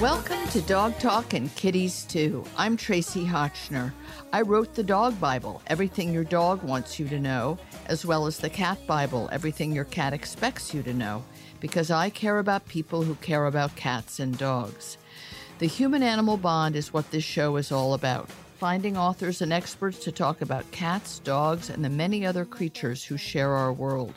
Welcome to Dog Talk and Kitties Too. I'm Tracie Hotchner. I wrote the Dog Bible, Everything Your Dog Wants You to Know, as well as the Cat Bible, Everything Your Cat Expects You to Know, because I care about people who care about cats and dogs. The human animal bond is what this show is all about finding authors and experts to talk about cats, dogs, and the many other creatures who share our world.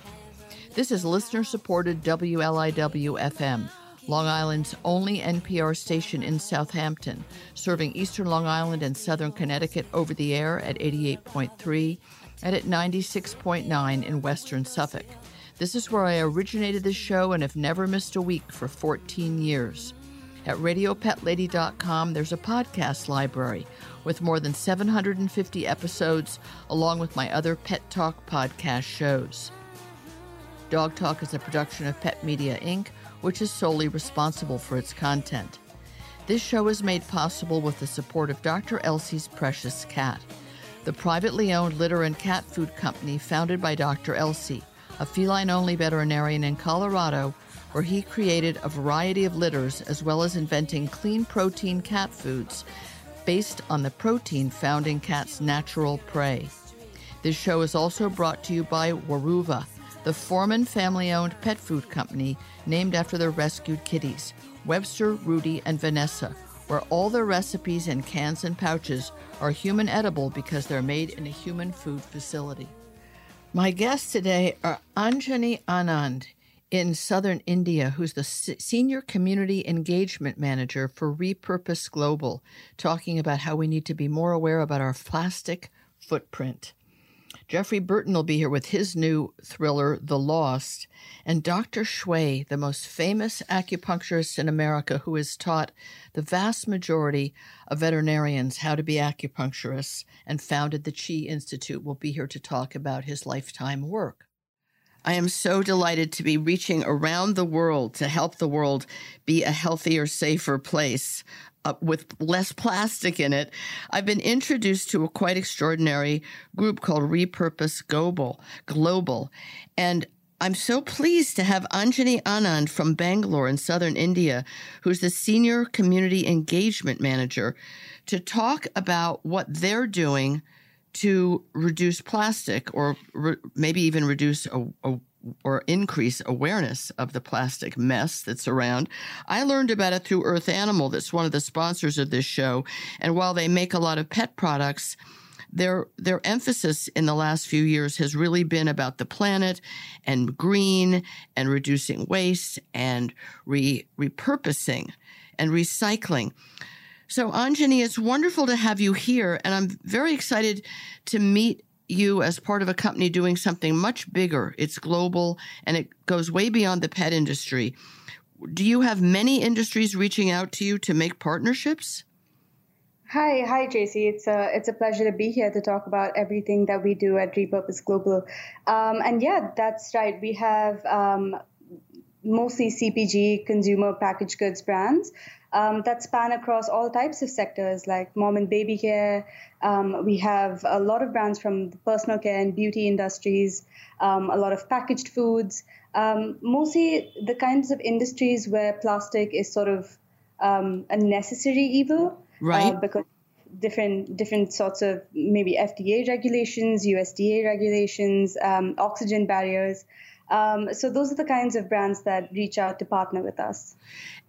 This is listener supported WLIW FM, Long Island's only NPR station in Southampton, serving eastern Long Island and southern Connecticut over the air at 88.3 and at 96.9 in western Suffolk. This is where I originated the show and have never missed a week for 14 years. At radiopetlady.com, there's a podcast library with more than 750 episodes, along with my other Pet Talk podcast shows. Dog Talk is a production of Pet Media Inc., which is solely responsible for its content. This show is made possible with the support of Dr. Elsey's Precious Cat, the privately owned litter and cat food company founded by Dr. Elsie, a feline only veterinarian in Colorado, where he created a variety of litters as well as inventing clean protein cat foods based on the protein found in cats' natural prey. This show is also brought to you by Weruva, the Forman family owned pet food company named after their rescued kitties, Webster, Rudy, and Vanessa, where all their recipes in cans and pouches are human edible because they're made in a human food facility. My guests today are Anjani Anand in southern India, who's the Senior Community Engagement Manager for Repurpose Global, talking about how we need to be more aware about our plastic footprint. Jeffrey Burton will be here with his new thriller, The Lost, and Dr. Xie, the most famous acupuncturist in America who has taught the vast majority of veterinarians how to be acupuncturists and founded the Chi Institute, will be here to talk about his lifetime work. I am so delighted to be reaching around the world to help the world be a healthier, safer place uh, with less plastic in it. I've been introduced to a quite extraordinary group called Repurpose Global, Global, and I'm so pleased to have Anjani Anand from Bangalore in southern India, who's the senior community engagement manager, to talk about what they're doing to reduce plastic or re- maybe even reduce a, a, or increase awareness of the plastic mess that's around. I learned about it through Earth Animal, that's one of the sponsors of this show. And while they make a lot of pet products, their their emphasis in the last few years has really been about the planet and green and reducing waste and re, repurposing and recycling. So, Anjani, it's wonderful to have you here, and I'm very excited to meet you as part of a company doing something much bigger. It's global and it goes way beyond the pet industry. Do you have many industries reaching out to you to make partnerships? Hi, hi, JC. It's a it's a pleasure to be here to talk about everything that we do at Repurpose Global. Um, and yeah, that's right. We have um, mostly CPG consumer packaged goods brands um, that span across all types of sectors like mom and baby care. Um, we have a lot of brands from the personal care and beauty industries, um, a lot of packaged foods, um, mostly the kinds of industries where plastic is sort of um, a necessary evil. Right. Uh, because different different sorts of maybe FDA regulations, USDA regulations, um, oxygen barriers. Um, so those are the kinds of brands that reach out to partner with us.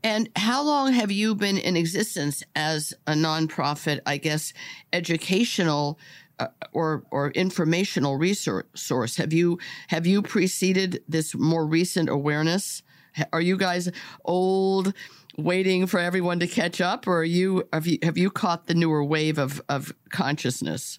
And how long have you been in existence as a nonprofit, I guess, educational uh, or or informational resource? Have you have you preceded this more recent awareness? Are you guys old, waiting for everyone to catch up, or are you have you have you caught the newer wave of of consciousness?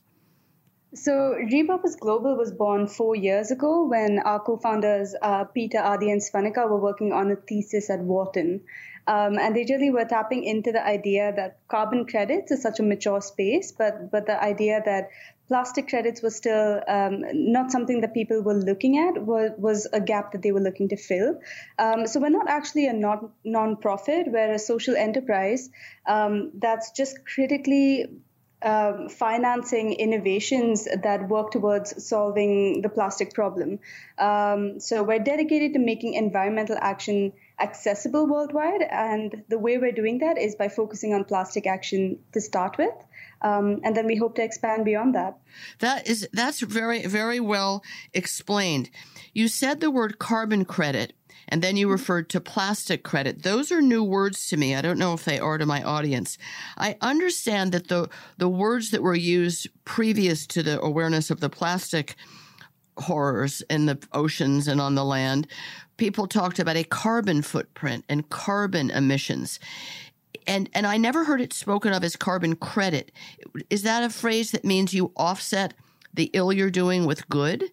So, Repurpose Global was born four years ago when our co founders, uh, Peter, Adi, and Svanika, were working on a thesis at Wharton. Um, and they really were tapping into the idea that carbon credits is such a mature space, but, but the idea that plastic credits was still um, not something that people were looking at, was, was a gap that they were looking to fill. Um, so, we're not actually a non nonprofit, we're a social enterprise um, that's just critically um, financing innovations that work towards solving the plastic problem. Um, so we're dedicated to making environmental action accessible worldwide, and the way we're doing that is by focusing on plastic action to start with. Um, and then we hope to expand beyond that. That is that's very very well explained. You said the word carbon credit and then you referred to plastic credit. Those are new words to me. I don't know if they are to my audience. I understand that the the words that were used previous to the awareness of the plastic horrors in the oceans and on the land, people talked about a carbon footprint and carbon emissions. And and I never heard it spoken of as carbon credit. Is that a phrase that means you offset the ill you're doing with good?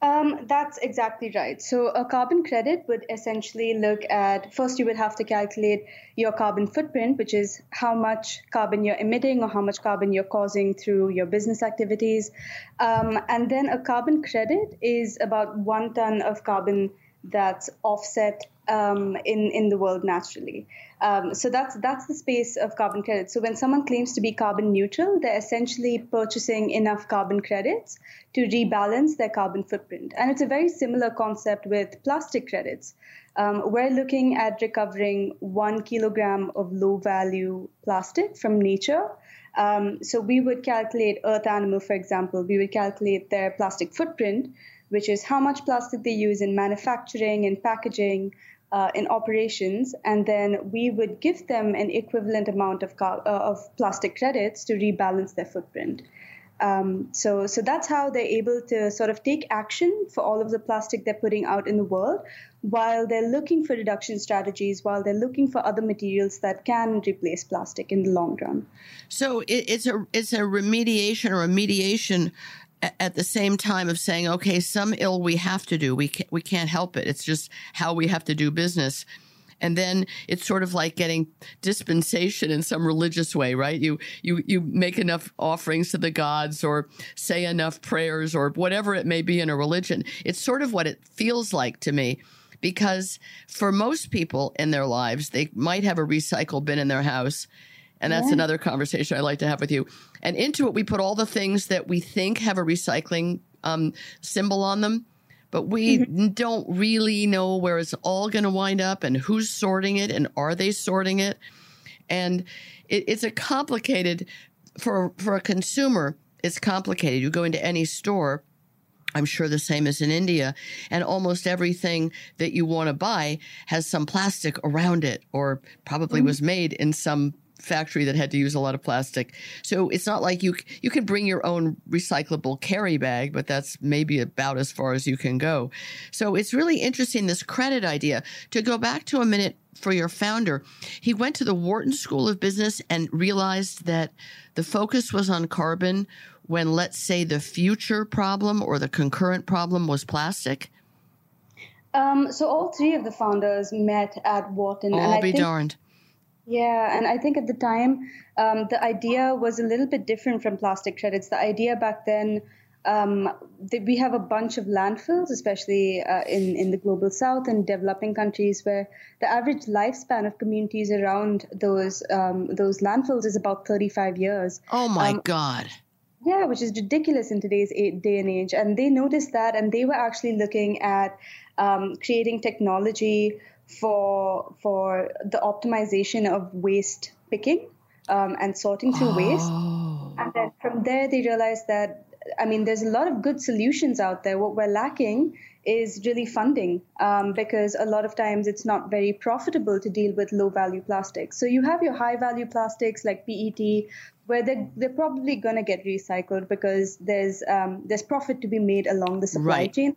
Um, that's exactly right. So, a carbon credit would essentially look at first, you would have to calculate your carbon footprint, which is how much carbon you're emitting or how much carbon you're causing through your business activities. Um, and then a carbon credit is about one ton of carbon that's offset um, in in the world naturally. Um, so that's that's the space of carbon credits. So when someone claims to be carbon neutral, they're essentially purchasing enough carbon credits to rebalance their carbon footprint. And it's a very similar concept with plastic credits. Um, we're looking at recovering one kilogram of low value plastic from nature. Um, so we would calculate Earth Animal, for example, we would calculate their plastic footprint, which is how much plastic they use in manufacturing and packaging, uh, in operations, and then we would give them an equivalent amount of, uh, of plastic credits to rebalance their footprint. Um, so, so that's how they're able to sort of take action for all of the plastic they're putting out in the world, while they're looking for reduction strategies, while they're looking for other materials that can replace plastic in the long run. So it, it's a it's a remediation or a mediation at the same time of saying, okay, some ill we have to do. We can't, we can't help it. It's just how we have to do business. And then it's sort of like getting dispensation in some religious way, right? You, you, you make enough offerings to the gods or say enough prayers or whatever it may be in a religion. It's sort of what it feels like to me because for most people in their lives, they might have a recycle bin in their house and that's yeah. another conversation I'd like to have with you. And into it, we put all the things that we think have a recycling um, symbol on them, but we mm-hmm. don't really know where it's all going to wind up and who's sorting it and are they sorting it. And it, it's a complicated, for, for a consumer, it's complicated. You go into any store, I'm sure the same as in India. And almost everything that you want to buy has some plastic around it or probably mm-hmm. was made in some factory that had to use a lot of plastic. So it's not like you you can bring your own recyclable carry bag, but that's maybe about as far as you can go. So it's really interesting this credit idea. To go back to a minute for your founder, he went to the Wharton School of Business and realized that the focus was on carbon when let's say the future problem or the concurrent problem was plastic. Um, so all three of the founders met at Wharton. I'll and be think- darned yeah, and I think at the time, um, the idea was a little bit different from plastic credits. The idea back then, um, the, we have a bunch of landfills, especially uh, in, in the global south and developing countries, where the average lifespan of communities around those um, those landfills is about 35 years. Oh my um, God. Yeah, which is ridiculous in today's day and age. And they noticed that, and they were actually looking at um, creating technology for for the optimization of waste picking um, and sorting through oh. waste. And then from there, they realized that I mean, there's a lot of good solutions out there. What we're lacking is really funding um, because a lot of times it's not very profitable to deal with low value plastics. So you have your high value plastics like PET, where they're, they're probably going to get recycled because there's um, there's profit to be made along the supply right. chain.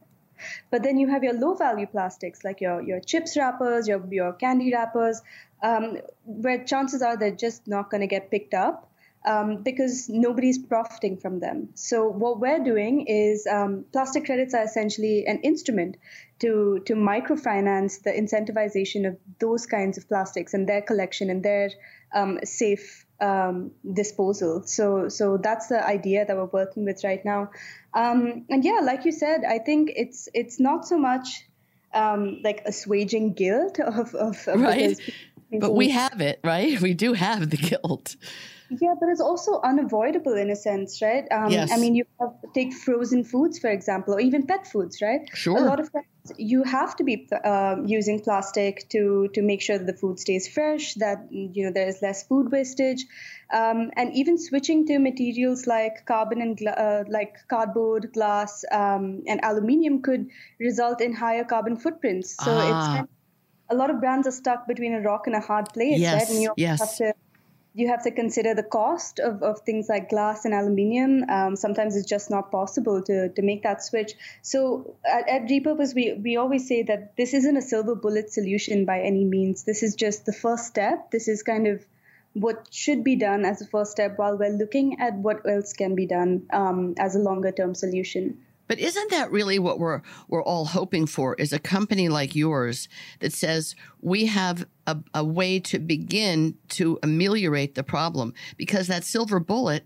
But then you have your low value plastics like your, your chips wrappers, your, your candy wrappers, um, where chances are they're just not going to get picked up. Um, because nobody's profiting from them. So what we're doing is um, plastic credits are essentially an instrument to to microfinance the incentivization of those kinds of plastics and their collection and their um, safe um, disposal. So so that's the idea that we're working with right now. Um, and yeah, like you said, I think it's it's not so much um, like assuaging guilt of, of, of right. But we have it, right? We do have the guilt. Yeah, but it's also unavoidable in a sense, right? Um, Yes. I mean, you have take frozen foods, for example, or even pet foods, right? Sure. A lot of times you have to be um using plastic to to make sure that the food stays fresh, that you know there is less food wastage, um, and even switching to materials like carbon and gla- uh, like cardboard, glass, um, and aluminium could result in higher carbon footprints. So Ah. it's a lot of brands are stuck between a rock and a hard place, Yes, right? And you yes. have to you have to consider the cost of, of things like glass and aluminium. Um, sometimes it's just not possible to, to make that switch. So at, at Repurpose, we, we always say that this isn't a silver bullet solution by any means. This is just the first step. This is kind of what should be done as a first step while we're looking at what else can be done um, as a longer term solution. But isn't that really what we're we're all hoping for? Is a company like yours that says we have a, a way to begin to ameliorate the problem because that silver bullet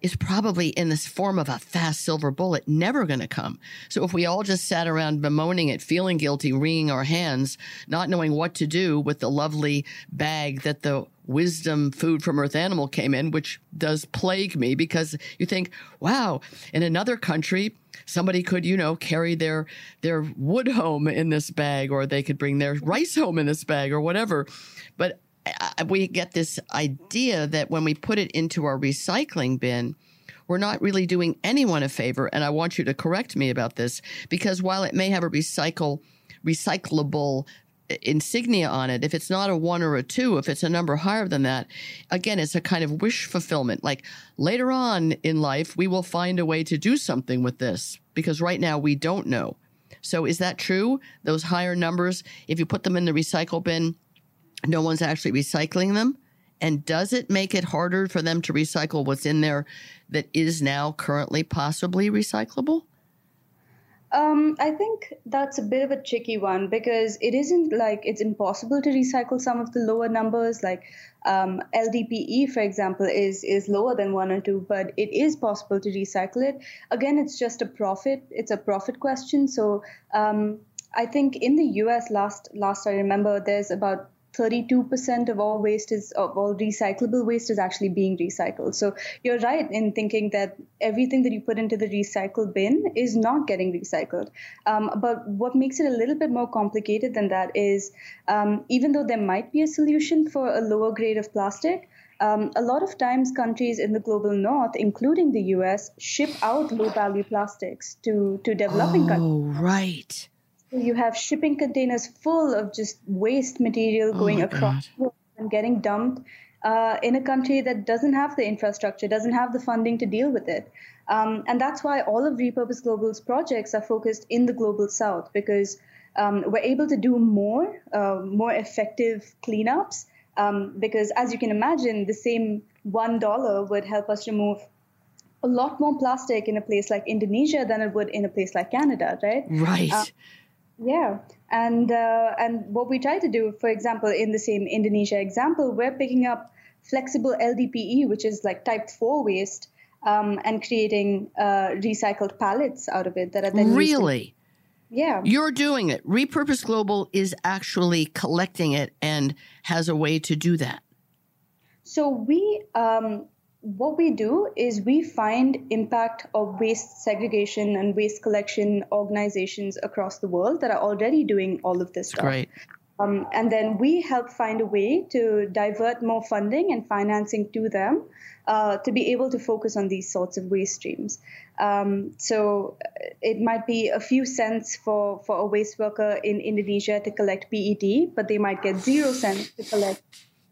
is probably in this form of a fast silver bullet never going to come. So if we all just sat around bemoaning it, feeling guilty, wringing our hands, not knowing what to do with the lovely bag that the wisdom food from earth animal came in, which does plague me because you think, wow, in another country, somebody could, you know, carry their their wood home in this bag, or they could bring their rice home in this bag, or whatever. But uh, we get this idea that when we put it into our recycling bin, we're not really doing anyone a favor. And I want you to correct me about this because while it may have a recycle recyclable insignia on it, if it's not a one or a two, if it's a number higher than that, again, it's a kind of wish fulfillment. Like later on in life, we will find a way to do something with this because right now we don't know. So is that true? Those higher numbers, if you put them in the recycle bin, no one's actually recycling them? And does it make it harder for them to recycle what's in there that is now currently possibly recyclable? Um, I think that's a bit of a tricky one because it isn't like it's impossible to recycle some of the lower numbers. Like um, LDPE, for example, is is lower than one or two, but it is possible to recycle it. Again, it's just a profit. It's a profit question. So um, I think in the U.S. last last I remember, there's about 32% of all waste is of all recyclable waste is actually being recycled. So you're right in thinking that everything that you put into the recycle bin is not getting recycled. Um, but what makes it a little bit more complicated than that is um, even though there might be a solution for a lower grade of plastic, um, a lot of times countries in the global north, including the US, ship out low value plastics to, to developing countries. Oh, right. You have shipping containers full of just waste material going my across and getting dumped uh, in a country that doesn't have the infrastructure, doesn't have the funding to deal with it. Um, and that's why all of Repurpose Global's projects are focused in the global south because um, we're able to do more, uh, more effective cleanups. Um, because as you can imagine, the same $1 would help us remove a lot more plastic in a place like Indonesia than it would in a place like Canada, right? Right. Yeah, and uh, and what we try to do, for example, in the same Indonesia example, we're picking up flexible LDPE, which is like type four waste, um, and creating uh, recycled pallets out of it that are then really? yeah. You're doing it. Repurpose Global is actually collecting it and has a way to do that. So we, um, what we do is we find impact of waste segregation and waste collection organizations across the world that are already doing all of this stuff. Great. Um, and then we help find a way to divert more funding and financing to them uh, to be able to focus on these sorts of waste streams. Um, so uh, it might be a few cents for, for a waste worker in Indonesia to collect PET, but they might get zero cents to collect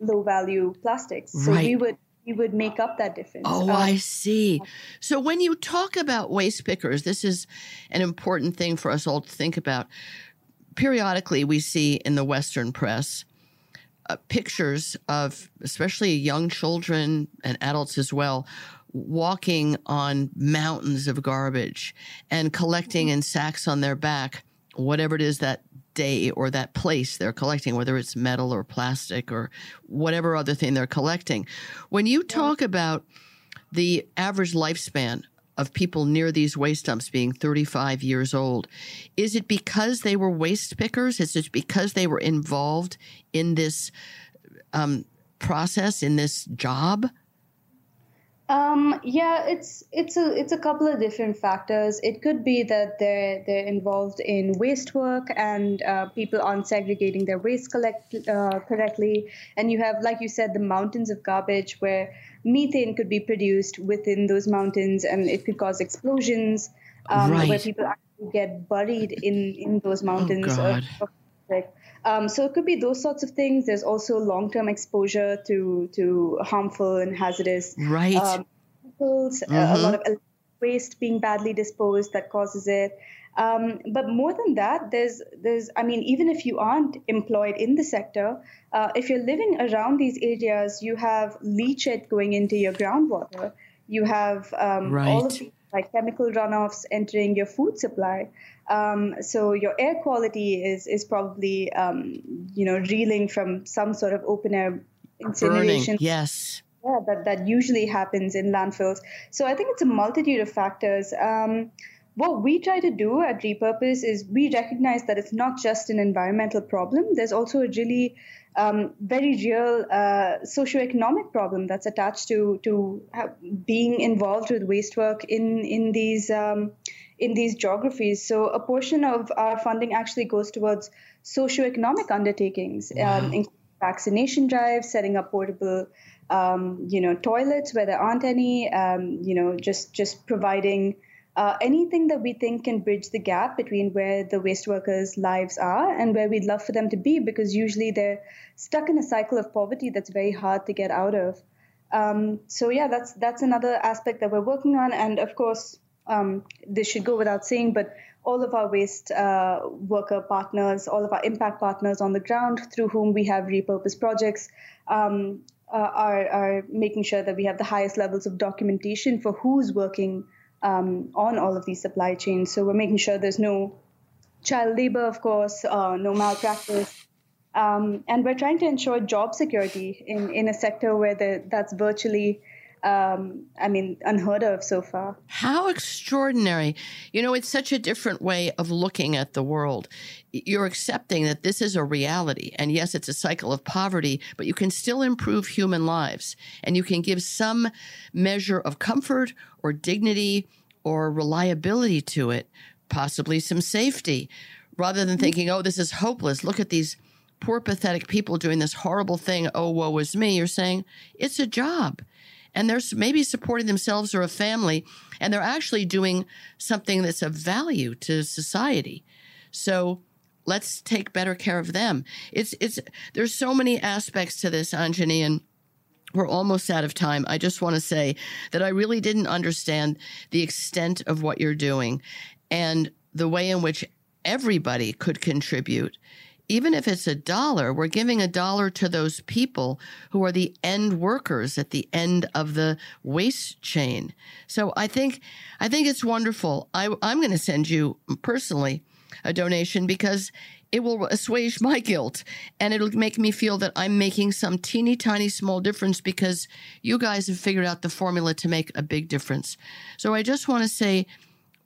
low value plastics. So Right. we would we would make up that difference. Oh, Um, I see. So when you talk about waste pickers, this is an important thing for us all to think about. Periodically, we see in the Western press uh, pictures of especially young children and adults as well walking on mountains of garbage and collecting in sacks on their back whatever it is that day or that place they're collecting, whether it's metal or plastic or whatever other thing they're collecting. When you talk about the average lifespan of people near these waste dumps being 35 years old, is it because they were waste pickers? Is it because they were involved in this um, process, in this job? Um, yeah, it's it's a it's a couple of different factors. It could be that they're they're involved in waste work and uh, people aren't segregating their waste collect, uh, correctly, and you have, like you said, the mountains of garbage where methane could be produced within those mountains, and it could cause explosions um, Right. where people actually get buried in in those mountains. Oh, God. of- of- um, so it could be those sorts of things. There's also long-term exposure to to harmful and hazardous Right. um, chemicals, uh, a Mhm. lot of waste being badly disposed that causes it. Um, but more than that, there's there's I mean, even if you aren't employed in the sector, uh, if you're living around these areas, you have leachate going into your groundwater. You have um, all of these like chemical runoffs entering your food supply. Um, so your air quality is is probably um, you know reeling from some sort of open air Burning. incineration Yes. yeah, that, that usually happens in landfills. So I think it's a multitude of factors. Um, what we try to do at Repurpose is we recognize that it's not just an environmental problem. There's also a really um, very real uh, socioeconomic problem that's attached to to ha- being involved with waste work in in these um, in these geographies. So a portion of our funding actually goes towards socioeconomic undertakings, um, including vaccination drives, setting up portable, um, you know, toilets where there aren't any, um, you know, just just providing uh, anything that we think can bridge the gap between where the waste workers' lives are and where we'd love for them to be, because usually they're stuck in a cycle of poverty that's very hard to get out of. Um, so yeah, that's that's another aspect that we're working on, and of course, um, this should go without saying, but all of our waste uh, worker partners, all of our impact partners on the ground, through whom we have repurposed projects, um, uh, are are making sure that we have the highest levels of documentation for who's working um, on all of these supply chains. So we're making sure there's no child labor, of course, uh, no malpractice. Um, and we're trying to ensure job security in, in a sector where the, that's virtually, um, I mean, unheard of so far. How extraordinary. You know, it's such a different way of looking at the world. You're accepting that this is a reality. And yes, it's a cycle of poverty, but you can still improve human lives and you can give some measure of comfort or dignity or reliability to it, possibly some safety, rather than thinking, oh, this is hopeless. Look at these poor, pathetic people doing this horrible thing. Oh, woe is me. You're saying it's a job and they're maybe supporting themselves or a family, and they're actually doing something that's of value to society. So let's take better care of them. It's it's there's so many aspects to this, Anjani, and we're almost out of time. I just want to say that I really didn't understand the extent of what you're doing and the way in which everybody could contribute. Even if it's a dollar, we're giving a dollar to those people who are the end workers at the end of the waste chain. So I think, I think it's wonderful. I, I'm going to send you personally a donation because it will assuage my guilt and it'll make me feel that I'm making some teeny tiny small difference because you guys have figured out the formula to make a big difference. So I just want to say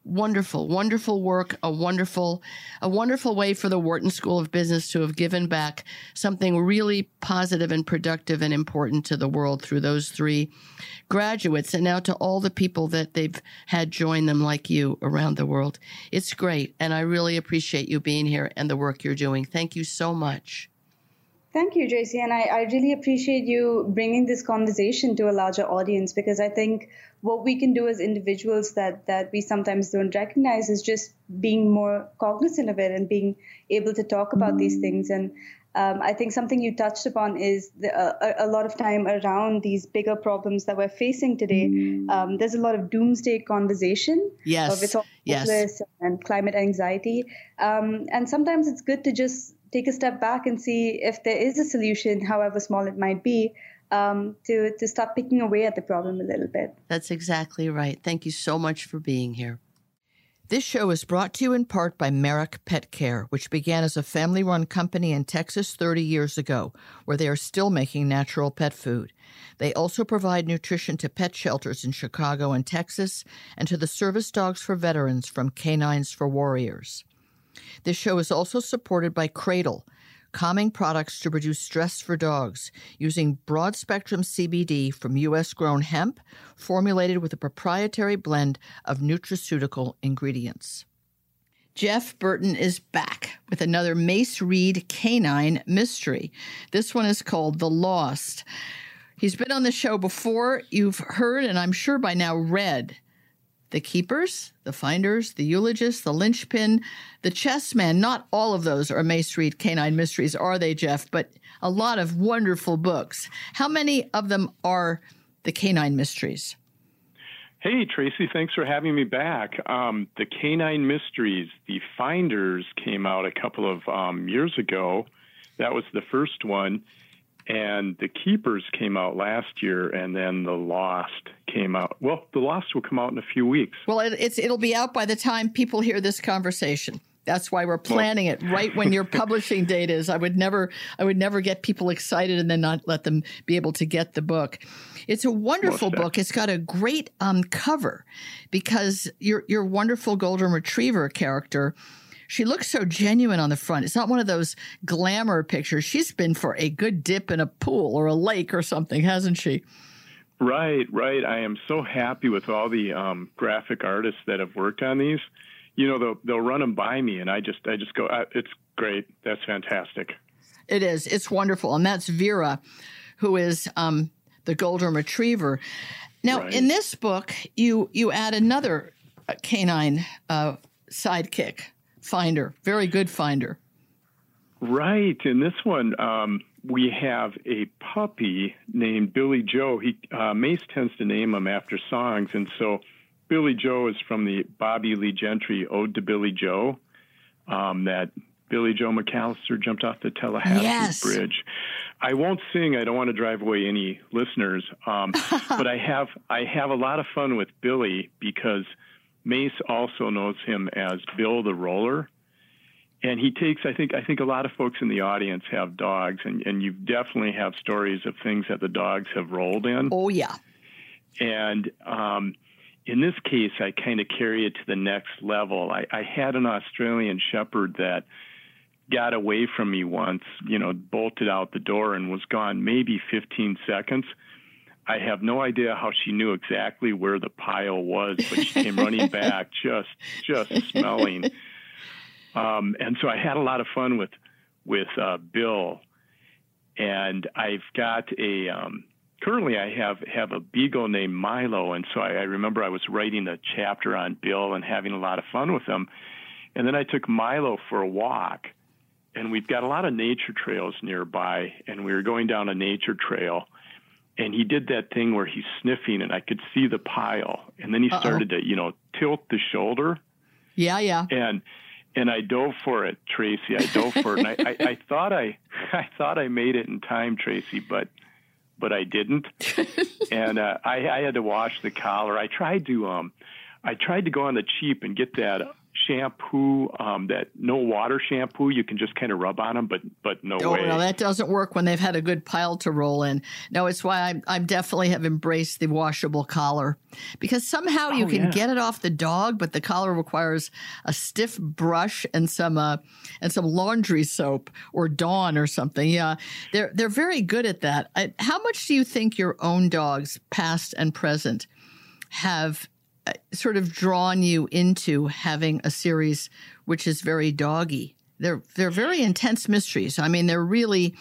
wonderful, wonderful work, a wonderful, a wonderful way for the Wharton School of Business to have given back something really positive and productive and important to the world through those three graduates and now to all the people that they've had join them like you around the world. It's great. And I really appreciate you being here and the work you're doing. Thank you so much. Thank you, JC. And I, I really appreciate you bringing this conversation to a larger audience because I think what we can do as individuals that, that we sometimes don't recognize is just being more cognizant of it and being able to talk about these things. And um, I think something you touched upon is the, uh, a, lot of time around these bigger problems that we're facing today. Um, there's a lot of doomsday conversation Yes. of it's all Yes. and climate anxiety. Um, and sometimes it's good to just take a step back and see if there is a solution, however small it might be, um, to, to start picking away at the problem a little bit. That's exactly right. Thank you so much for being here. This show is brought to you in part by Merrick Pet Care, which began as a family run company in Texas 30 years ago, where they are still making natural pet food. They also provide nutrition to pet shelters in Chicago and Texas and to the service dogs for veterans from K9s for Warriors. This show is also supported by Kradle, calming products to reduce stress for dogs using broad spectrum CBD from U.S. grown hemp, formulated with a proprietary blend of nutraceutical ingredients. Jeff Burton is back with another Mace Reid canine mystery. This one is called The Lost. He's been on the show before. You've heard, and I'm sure by now read, the keepers, the finders, the eulogists, the linchpin, the chessman. Not all of those are Mace Reid Canine Mysteries, are they, Jeff? But a lot of wonderful books. How many of them are the Canine Mysteries? Hey, Tracie, thanks for having me back. Um, the Canine Mysteries, The Finders came out a couple of um, years ago. That was the first one and the keepers came out last year and then the lost came out. Well the lost will come out in a few weeks. Well it, it's it'll be out by the time people hear this conversation. That's why we're planning it right when your publishing date is. I would never i would never get people excited and then not let them be able to get the book. It's a wonderful book. it's got a great um, cover because your your wonderful golden retriever character she looks so genuine on the front. It's not one of those glamour pictures. She's been for a good dip in a pool or a lake or something, hasn't she? Right, right. I am so happy with all the um, graphic artists that have worked on these. You know, they'll they'll run them by me, and I just I just go, uh, it's great. That's fantastic. It is. It's wonderful, and that's Vira, who is um, the golden retriever. Now, right. in this book, you you add another canine uh, sidekick finder, very good finder. Right. In this one, um, we have a puppy named Billy Joe. He uh, Mace tends to name him after songs, and so Billy Joe is from the Bobbie Lee Gentry "Ode to Billy Joe." Um, that Billy Joe McAllister jumped off the Tallahatchie yes. Bridge. I won't sing. I don't want to drive away any listeners, um, but I have I have a lot of fun with Billy because Mace also knows him as Bill the Roller. And he takes, I think, I think a lot of folks in the audience have dogs, and, and you definitely have stories of things that the dogs have rolled in. Oh yeah. And um, in this case, I kind of carry it to the next level. I, I had an Australian Shepherd that got away from me once, you know, bolted out the door and was gone maybe 15 seconds. I have no idea how she knew exactly where the pile was, but she came running back, just just smelling. Um, and so I had a lot of fun with with uh, Bill, and I've got a um, currently I have have a beagle named Milo, and so I, I remember I was writing a chapter on Bill and having a lot of fun with him, and then I took Milo for a walk, and we've got a lot of nature trails nearby, and we were going down a nature trail and he did that thing where he's sniffing and I could see the pile. And then he Uh-oh. started to you know tilt the shoulder. Yeah yeah. And and I dove for it Tracie. I dove for it. And I, I, I thought I I thought I made it in time Tracie but but I didn't. And uh, I, I had to wash the collar. I tried to um I tried to go on the cheap and get that shampoo, um, that no water shampoo, you can just kind of rub on them, but but no oh, way. no, that doesn't work when they've had a good pile to roll in. No, it's why I I definitely have embraced the washable collar because somehow you oh, can yeah. get it off the dog, but the collar requires a stiff brush and some uh, and some laundry soap or Dawn or something. Yeah, they're they're very good at that. I, how much do you think your own dogs, past and present, have sort of drawn you into having a series which is very doggy. They're they're very intense mysteries. I mean, they're really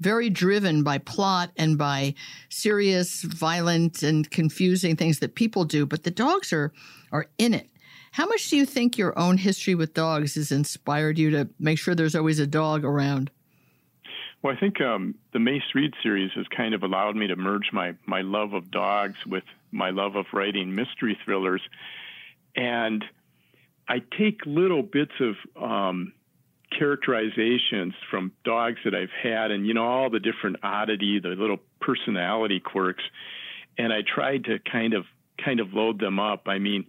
very driven by plot and by serious, violent, and confusing things that people do. But the dogs are are in it. How much do you think your own history with dogs has inspired you to make sure there's always a dog around? Well, I think um, the Mace Reid series has kind of allowed me to merge my my love of dogs with my love of writing mystery thrillers, and I take little bits of um, characterizations from dogs that I've had, and you know all the different oddity, the little personality quirks, and I tried to kind of kind of load them up. I mean,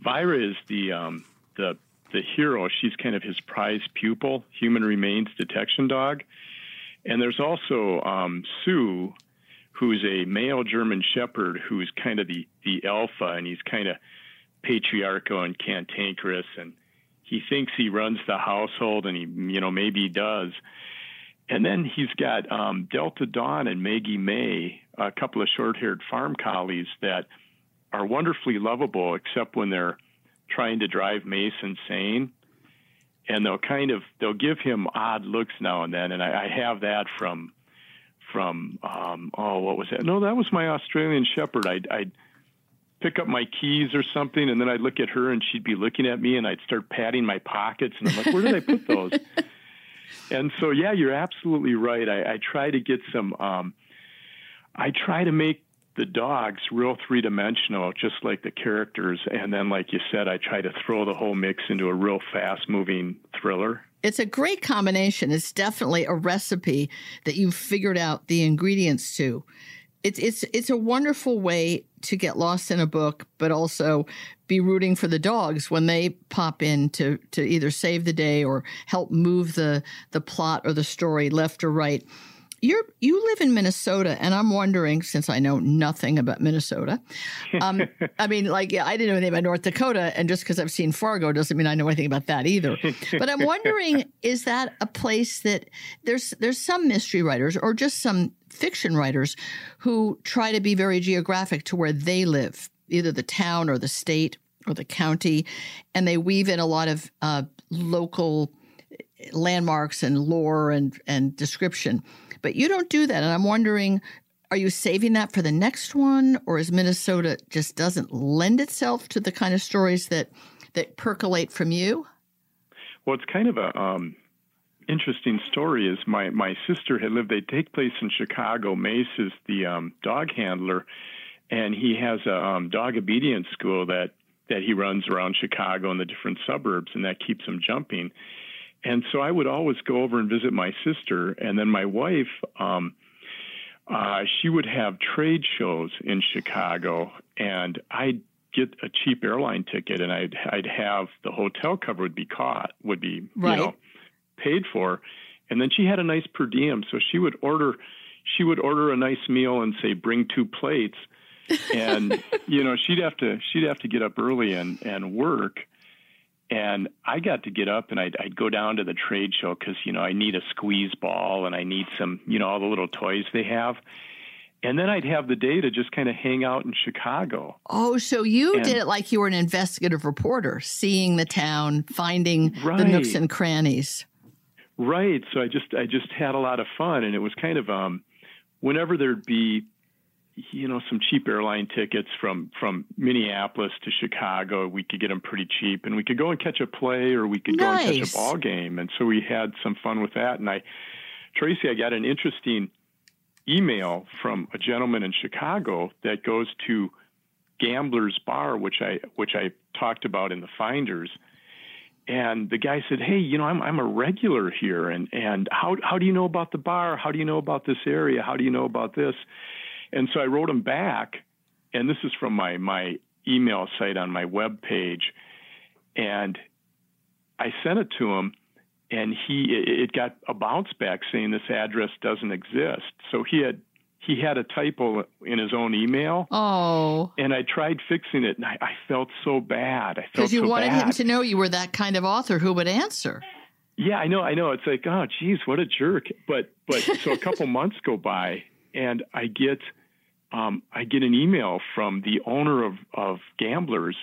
Vira is the um, the the hero. She's kind of his prized pupil, human remains detection dog and there's also um, Sue, who's a male German Shepherd who's kind of the, the alpha, and he's kind of patriarchal and cantankerous, and he thinks he runs the household, and he, you know, maybe he does. and then he's got um, Delta Dawn and Maggie May, a couple of short-haired farm collies that are wonderfully lovable, except when they're trying to drive Mace insane. And they'll kind of they'll give him odd looks now and then, and I, I have that from from um, oh what was that? No, that was my Australian Shepherd. I'd, I'd pick up my keys or something, and then I'd look at her, and she'd be looking at me, and I'd start patting my pockets, and I'm like, where did I put those? and so yeah, you're absolutely right. I, I try to get some. Um, I try to make the dogs real three dimensional, just like the characters. And then, like you said, I try to throw the whole mix into a real fast moving thriller. It's a great combination. It's definitely a recipe that you've figured out the ingredients to. It's it's it's a wonderful way to get lost in a book, but also be rooting for the dogs when they pop in to to either save the day or help move the the plot or the story left or right you're you live in Minnesota, and I'm wondering, since I know nothing about Minnesota, um, I mean, like yeah, I didn't know anything about North Dakota, and just because I've seen Fargo doesn't mean I know anything about that either. But I'm wondering, is that a place that there's there's some mystery writers or just some fiction writers who try to be very geographic to where they live, either the town or the state or the county, and they weave in a lot of uh, local landmarks and lore and and description. But you don't do that. And I'm wondering, are you saving that for the next one? Or is Minnesota just doesn't lend itself to the kind of stories that, that percolate from you? Well, it's kind of a um, interesting story. Is my my sister had lived. They take place in Chicago. Mace is the um, dog handler, and he has a um, dog obedience school that that he runs around Chicago and the different suburbs, and that keeps him jumping. And so I would always go over and visit my sister, and then my wife. Um, uh, she would have trade shows in Chicago, and I'd get a cheap airline ticket, and I'd I'd have the hotel cover would be caught would be right. you know paid for, and then she had a nice per diem, so she would order she would order a nice meal and say bring two plates, and you know she'd have to she'd have to get up early and and work, and I got to get up and I'd, I'd go down to the trade show because, you know, I need a squeeze ball and I need some, you know, all the little toys they have. And then I'd have the day to just kind of hang out in Chicago. Oh, so you and, did it like you were an investigative reporter, seeing the town, finding right. the nooks and crannies. Right. So I just I just had a lot of fun, and it was kind of um, whenever there'd be you know some cheap airline tickets from from Minneapolis to Chicago. We could get them pretty cheap, and we could go and catch a play, or we could nice. go and catch a ball game. And so we had some fun with that. And I, Tracy, I got an interesting email from a gentleman in Chicago that goes to Gambler's Bar, which I which I talked about in the Finders. And the guy said, "Hey, you know, I'm I'm a regular here, and and how how do you know about the bar? How do you know about this area? How do you know about this?" And so I wrote him back, and this is from my my email site on my web page, and I sent it to him, and he it got a bounce back saying this address doesn't exist. So he had he had a typo in his own email. Oh. And I tried fixing it, and I, I felt so bad. I because you so wanted bad. him to know you were that kind of author who would answer. Yeah, I know, I know. It's like, oh, geez, what a jerk. But but so a couple months go by, and I get um, I get an email from the owner of, of Gamblers,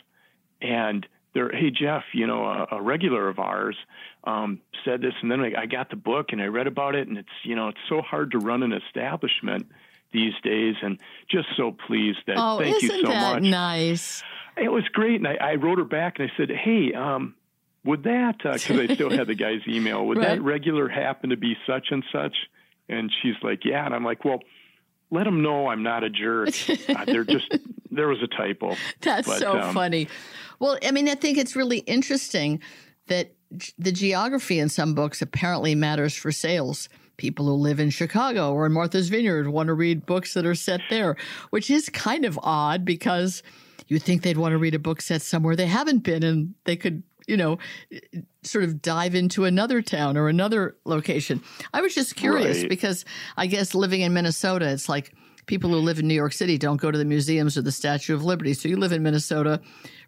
and they're, hey Jeff, you know, a, a regular of ours um, said this, and then I, I got the book and I read about it, and it's you know, it's so hard to run an establishment these days, and just so pleased that oh, thank you so that much. Nice. It was great, and I, I wrote her back and I said, hey. Um, would that, because uh, I still had the guy's email, would right. that regular happen to be such and such? And she's like, yeah. And I'm like, well, let them know I'm not a jerk. uh, they're just there was a typo. That's but, so um, funny. Well, I mean, I think it's really interesting that the geography in some books apparently matters for sales. People who live in Chicago or in Martha's Vineyard want to read books that are set there, which is kind of odd because you think they'd want to read a book set somewhere they haven't been and they could you know, sort of dive into another town or another location. I was just curious right. because I guess living in Minnesota, it's like people who live in New York City don't go to the museums or the Statue of Liberty. So you live in Minnesota.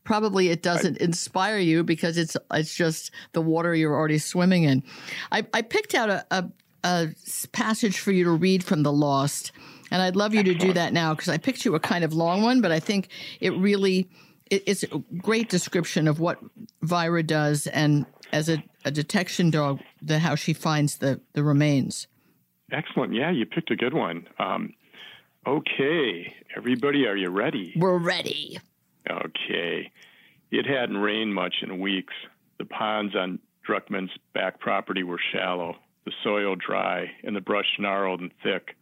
Probably it doesn't I, inspire you because it's it's just the water you're already swimming in. I, I picked out a, a a passage for you to read from The Lost. And I'd love you to do that now because I picked you a kind of long one, but I think it really it's a great description of what Vira does and as a, a detection dog, the how she finds the, the remains. Excellent. Yeah, you picked a good one. Um, okay, everybody, are you ready? We're ready. Okay. It hadn't rained much in weeks. The ponds on Druckman's back property were shallow, the soil dry, and the brush gnarled and thick.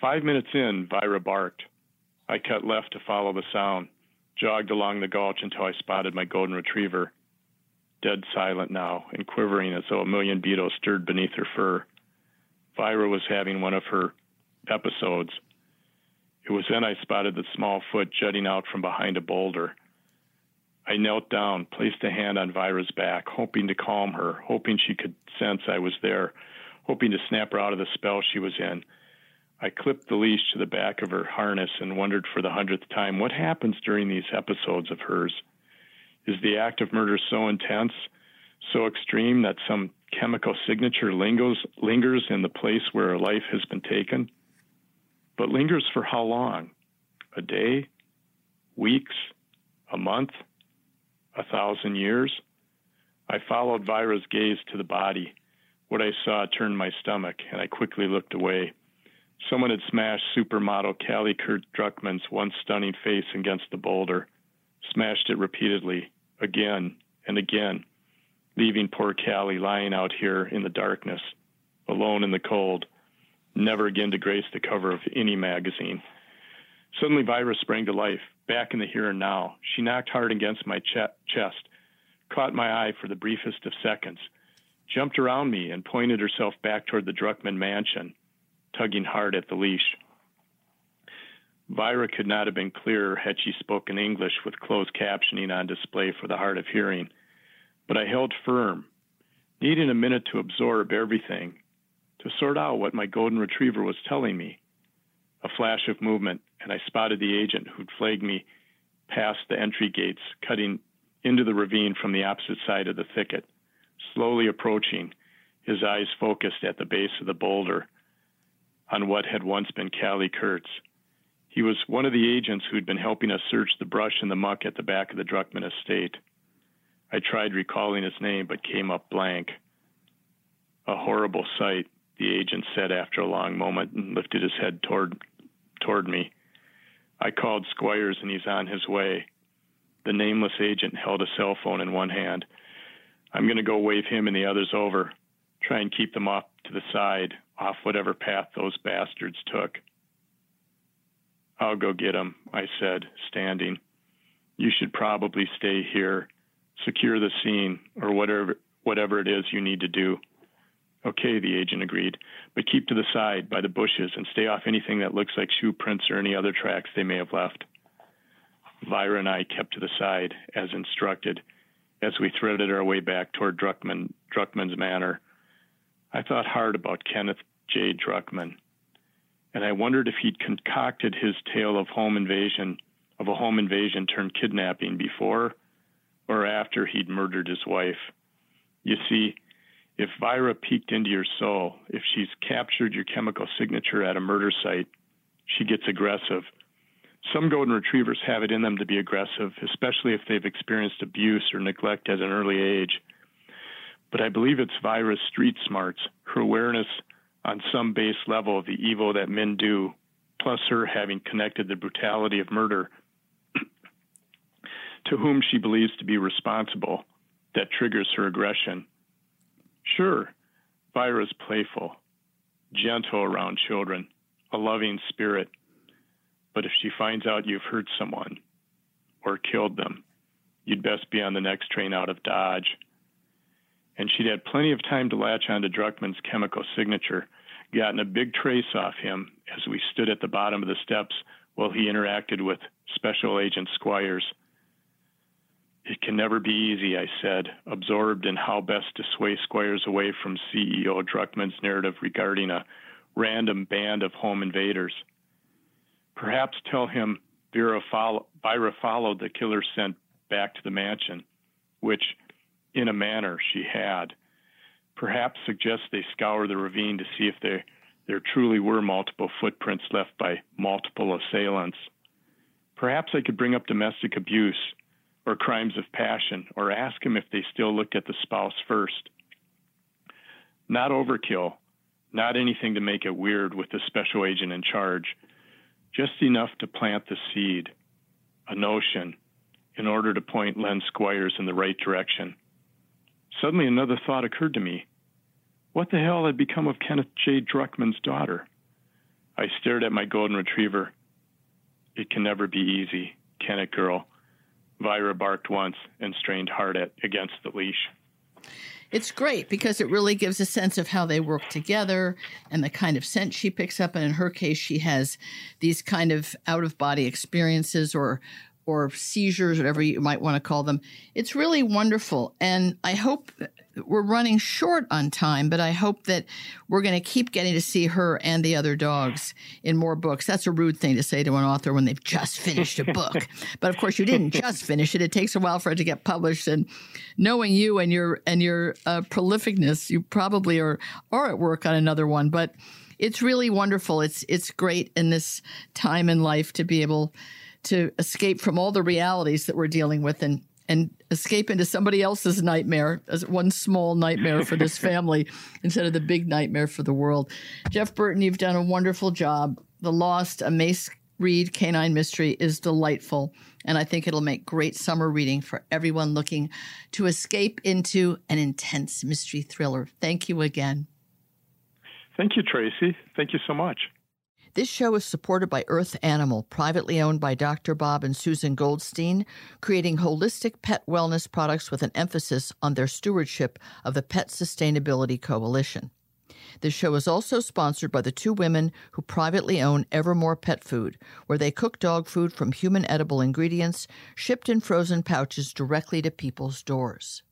Five minutes in, Vira barked. I cut left to follow the sound, jogged along the gulch until I spotted my golden retriever, dead silent now and quivering as though a million beetles stirred beneath her fur. Vira was having one of her episodes. It was then I spotted the small foot jutting out from behind a boulder. I knelt down, placed a hand on Vira's back, hoping to calm her, hoping she could sense I was there, hoping to snap her out of the spell she was in. I clipped the leash to the back of her harness and wondered for the hundredth time what happens during these episodes of hers. Is the act of murder so intense, so extreme that some chemical signature lingers, lingers in the place where a life has been taken? But lingers for how long? A day? Weeks? A month? A thousand years? I followed Vira's gaze to the body. What I saw turned my stomach, and I quickly looked away. Someone had smashed supermodel Callie Kurt Druckman's once stunning face against the boulder, smashed it repeatedly, again and again, leaving poor Callie lying out here in the darkness, alone in the cold, never again to grace the cover of any magazine. Suddenly, Vira sprang to life, back in the here and now. She knocked hard against my ch- chest, caught my eye for the briefest of seconds, jumped around me, and pointed herself back toward the Druckman mansion tugging hard at the leash. Vira could not have been clearer had she spoken English with closed captioning on display for the hard of hearing. But I held firm, needing a minute to absorb everything, to sort out what my golden retriever was telling me. A flash of movement, and I spotted the agent who'd flagged me past the entry gates, cutting into the ravine from the opposite side of the thicket, slowly approaching, his eyes focused at the base of the boulder on what had once been Callie Kurtz. He was one of the agents who'd been helping us search the brush and the muck at the back of the Druckman estate. I tried recalling his name, but came up blank. A horrible sight, the agent said after a long moment and lifted his head toward, toward me. I called Squires and he's on his way. The nameless agent held a cell phone in one hand. I'm going to go wave him and the others over, try and keep them off to the side, off whatever path those bastards took. I'll go get 'em," I said, standing. You should probably stay here, secure the scene, or whatever whatever it is you need to do. Okay, the agent agreed, but keep to the side by the bushes and stay off anything that looks like shoe prints or any other tracks they may have left. Vira and I kept to the side, as instructed, as we threaded our way back toward Druckman, Druckman's manor. I thought hard about Kenneth J. Druckman, and I wondered if he'd concocted his tale of home invasion, of a home invasion turned kidnapping before or after he'd murdered his wife. You see, if Vira peeked into your soul, if she's captured your chemical signature at a murder site, she gets aggressive. Some golden retrievers have it in them to be aggressive, especially if they've experienced abuse or neglect at an early age but I believe it's Vira's street smarts, her awareness on some base level of the evil that men do, plus her having connected the brutality of murder to whom she believes to be responsible, that triggers her aggression. Sure, Vira's playful, gentle around children, a loving spirit, but if she finds out you've hurt someone or killed them, you'd best be on the next train out of Dodge and she'd had plenty of time to latch onto Druckman's chemical signature, gotten a big trace off him as we stood at the bottom of the steps while he interacted with Special Agent Squires. It can never be easy, I said, absorbed in how best to sway Squires away from CEO Druckman's narrative regarding a random band of home invaders. Perhaps tell him Vira, follow, followed the killer scent back to the mansion, which in a manner she had. Perhaps suggest they scour the ravine to see if there, there truly were multiple footprints left by multiple assailants. Perhaps I could bring up domestic abuse or crimes of passion or ask him if they still looked at the spouse first. Not overkill, not anything to make it weird with the special agent in charge, just enough to plant the seed, a notion, in order to point Len Squires in the right direction. Suddenly, another thought occurred to me. What the hell had become of Kenneth J. Druckman's daughter? I stared at my golden retriever. It can never be easy, can it, girl? Vira barked once and strained hard at, against the leash. It's great because it really gives a sense of how they work together and the kind of scent she picks up. And in her case, she has these kind of out of body experiences or or seizures, whatever you might want to call them. It's really wonderful. And I hope we're running short on time, but I hope that we're going to keep getting to see her and the other dogs in more books. That's a rude thing to say to an author when they've just finished a book. but of course, you didn't just finish it. It takes a while for it to get published. And knowing you and your and your uh, prolificness, you probably are are at work on another one. But it's really wonderful. It's it's great in this time in life to be able to escape from all the realities that we're dealing with and and escape into somebody else's nightmare as one small nightmare for this family instead of the big nightmare for the world. Jeff Burton, you've done a wonderful job. The Lost, a Mace Reid Canine Mystery is delightful, and I think it'll make great summer reading for everyone looking to escape into an intense mystery thriller. Thank you again. Thank you, Tracie. Thank you so much. This show is supported by Earth Animal, privately owned by Dr. Bob and Susan Goldstein, creating holistic pet wellness products with an emphasis on their stewardship of the Pet Sustainability Coalition. This show is also sponsored by the two women who privately own Evermore Pet Food, where they cook dog food from human edible ingredients shipped in frozen pouches directly to people's doors.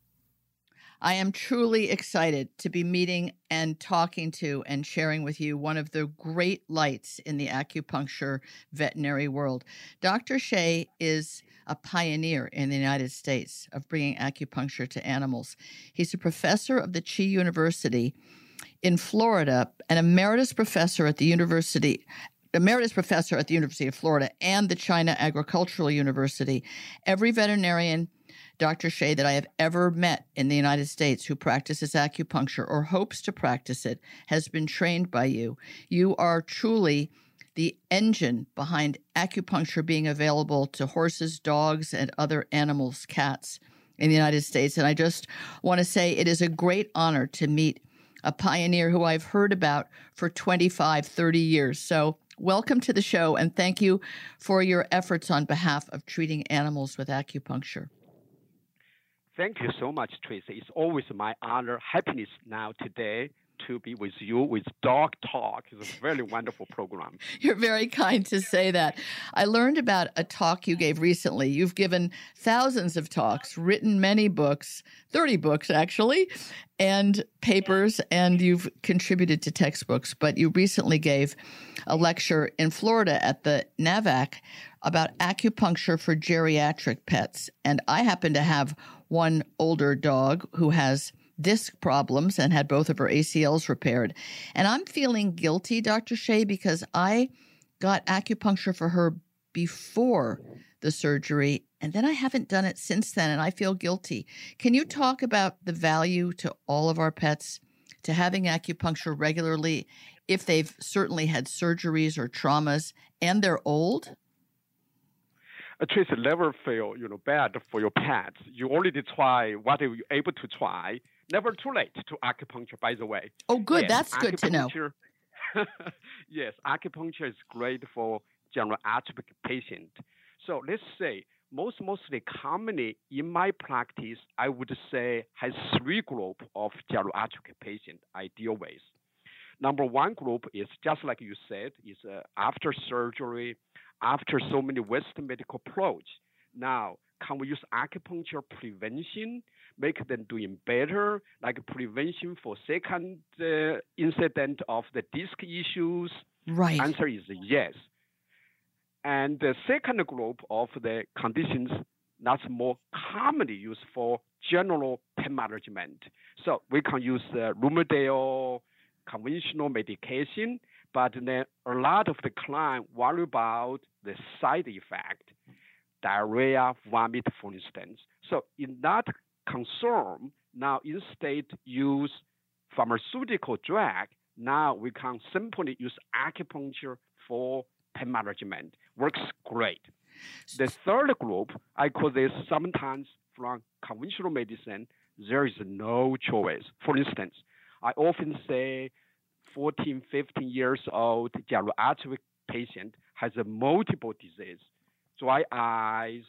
I am truly excited to be meeting and talking to and sharing with you one of the great lights in the acupuncture veterinary world. Dr. Xie is a pioneer in the United States of bringing acupuncture to animals. He's a professor of the Chi University in Florida, an emeritus professor at the University emeritus professor at the University of Florida and the China Agricultural University. Every veterinarian Dr. Xie that I have ever met in the United States who practices acupuncture or hopes to practice it has been trained by you. You are truly the engine behind acupuncture being available to horses, dogs, and other animals, cats in the United States. And I just want to say it is a great honor to meet a pioneer who I've heard about for 25, 30 years. So, welcome to the show and thank you for your efforts on behalf of treating animals with acupuncture. Thank you so much, Tracie. It's always my honor, happiness now today to be with you with Dog Talk. It's a very wonderful program. You're very kind to say that. I learned about a talk you gave recently. You've given thousands of talks, written many books, 30 books actually, and papers, and you've contributed to textbooks. But you recently gave a lecture in Florida at the NAVAC about acupuncture for geriatric pets. And I happen to have one older dog who has disc problems and had both of her ACLs repaired. And I'm feeling guilty, Dr. Xie, because I got acupuncture for her before the surgery and then I haven't done it since then and I feel guilty. Can you talk about the value to all of our pets to having acupuncture regularly if they've certainly had surgeries or traumas and they're old? Least never feel you know bad for your pets. You already try what you're able to try. Never too late to acupuncture. By the way. Oh, good. Yes, That's good to know. yes, acupuncture is great for general geriatric patient. So let's say most mostly commonly in my practice, I would say has three group of geriatric patient I deal with. Number one group is just like you said, is uh, after surgery after so many Western medical approach, now can we use acupuncture prevention, make them doing better, like prevention for second uh, incident of the disc issues? Right. Answer is yes. And the second group of the conditions that's more commonly used for general pain management. So we can use uh, Rimadyl, conventional medication, but then a lot of the client worry about the side effect, diarrhea, vomit, for instance. So in that concern, now instead use pharmaceutical drug. Now we can simply use acupuncture for pain management. Works great. The third group, I call this sometimes from conventional medicine, there is no choice. For instance, I often say 14, 15 years old geriatric patient has a multiple disease, dry eyes,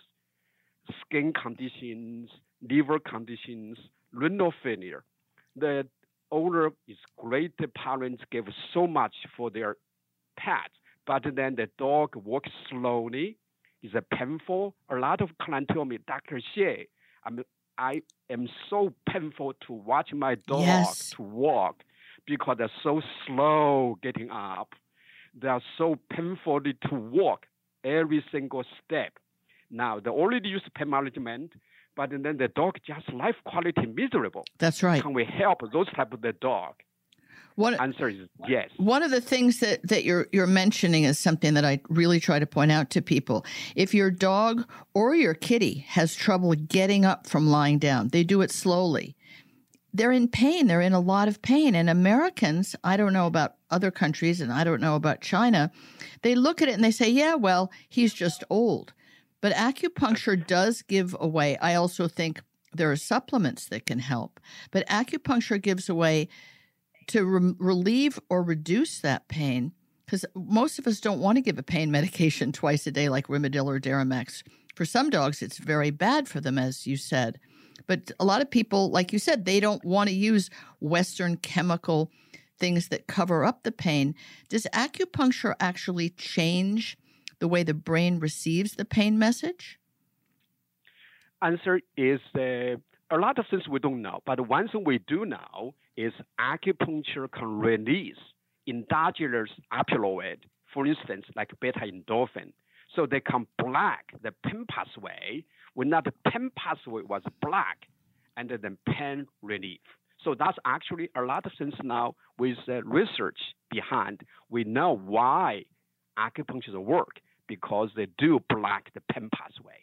skin conditions, liver conditions, renal failure. The owner is great. The parents give so much for their pets, but then the dog walks slowly. Is painful. A lot of clients tell me, Dr. Xie, I'm, I am so painful to watch my dog Yes. to walk because they're so slow getting up. They are so painfully to walk every single step. Now they already use pain management, but then the dog just life quality miserable. That's right. Can we help those type of the dog? One, Answer is yes. one of the things that, that you're you're mentioning is something that I really try to point out to people. If your dog or your kitty has trouble getting up from lying down, they do it slowly. They're in pain. They're in a lot of pain. And Americans, I don't know about other countries and I don't know about China, they look at it and they say, yeah, well, he's just old. But acupuncture does give away. I also think there are supplements that can help, but acupuncture gives away to re- relieve or reduce that pain because most of us don't want to give a pain medication twice a day like Rimadyl or Deramax. For some dogs, it's very bad for them, as you said. But a lot of people, like you said, they don't want to use Western chemical things that cover up the pain. Does acupuncture actually change the way the brain receives the pain message? Answer is uh, a lot of things we don't know, but one thing we do know is acupuncture can release endogenous opioid, for instance, like beta endorphin. So they can block the pain pathway when that pen pathway was blocked, and then pain relief. So that's actually a lot of things now with uh, research behind. We know why acupuncture work because they do block the pain pathway.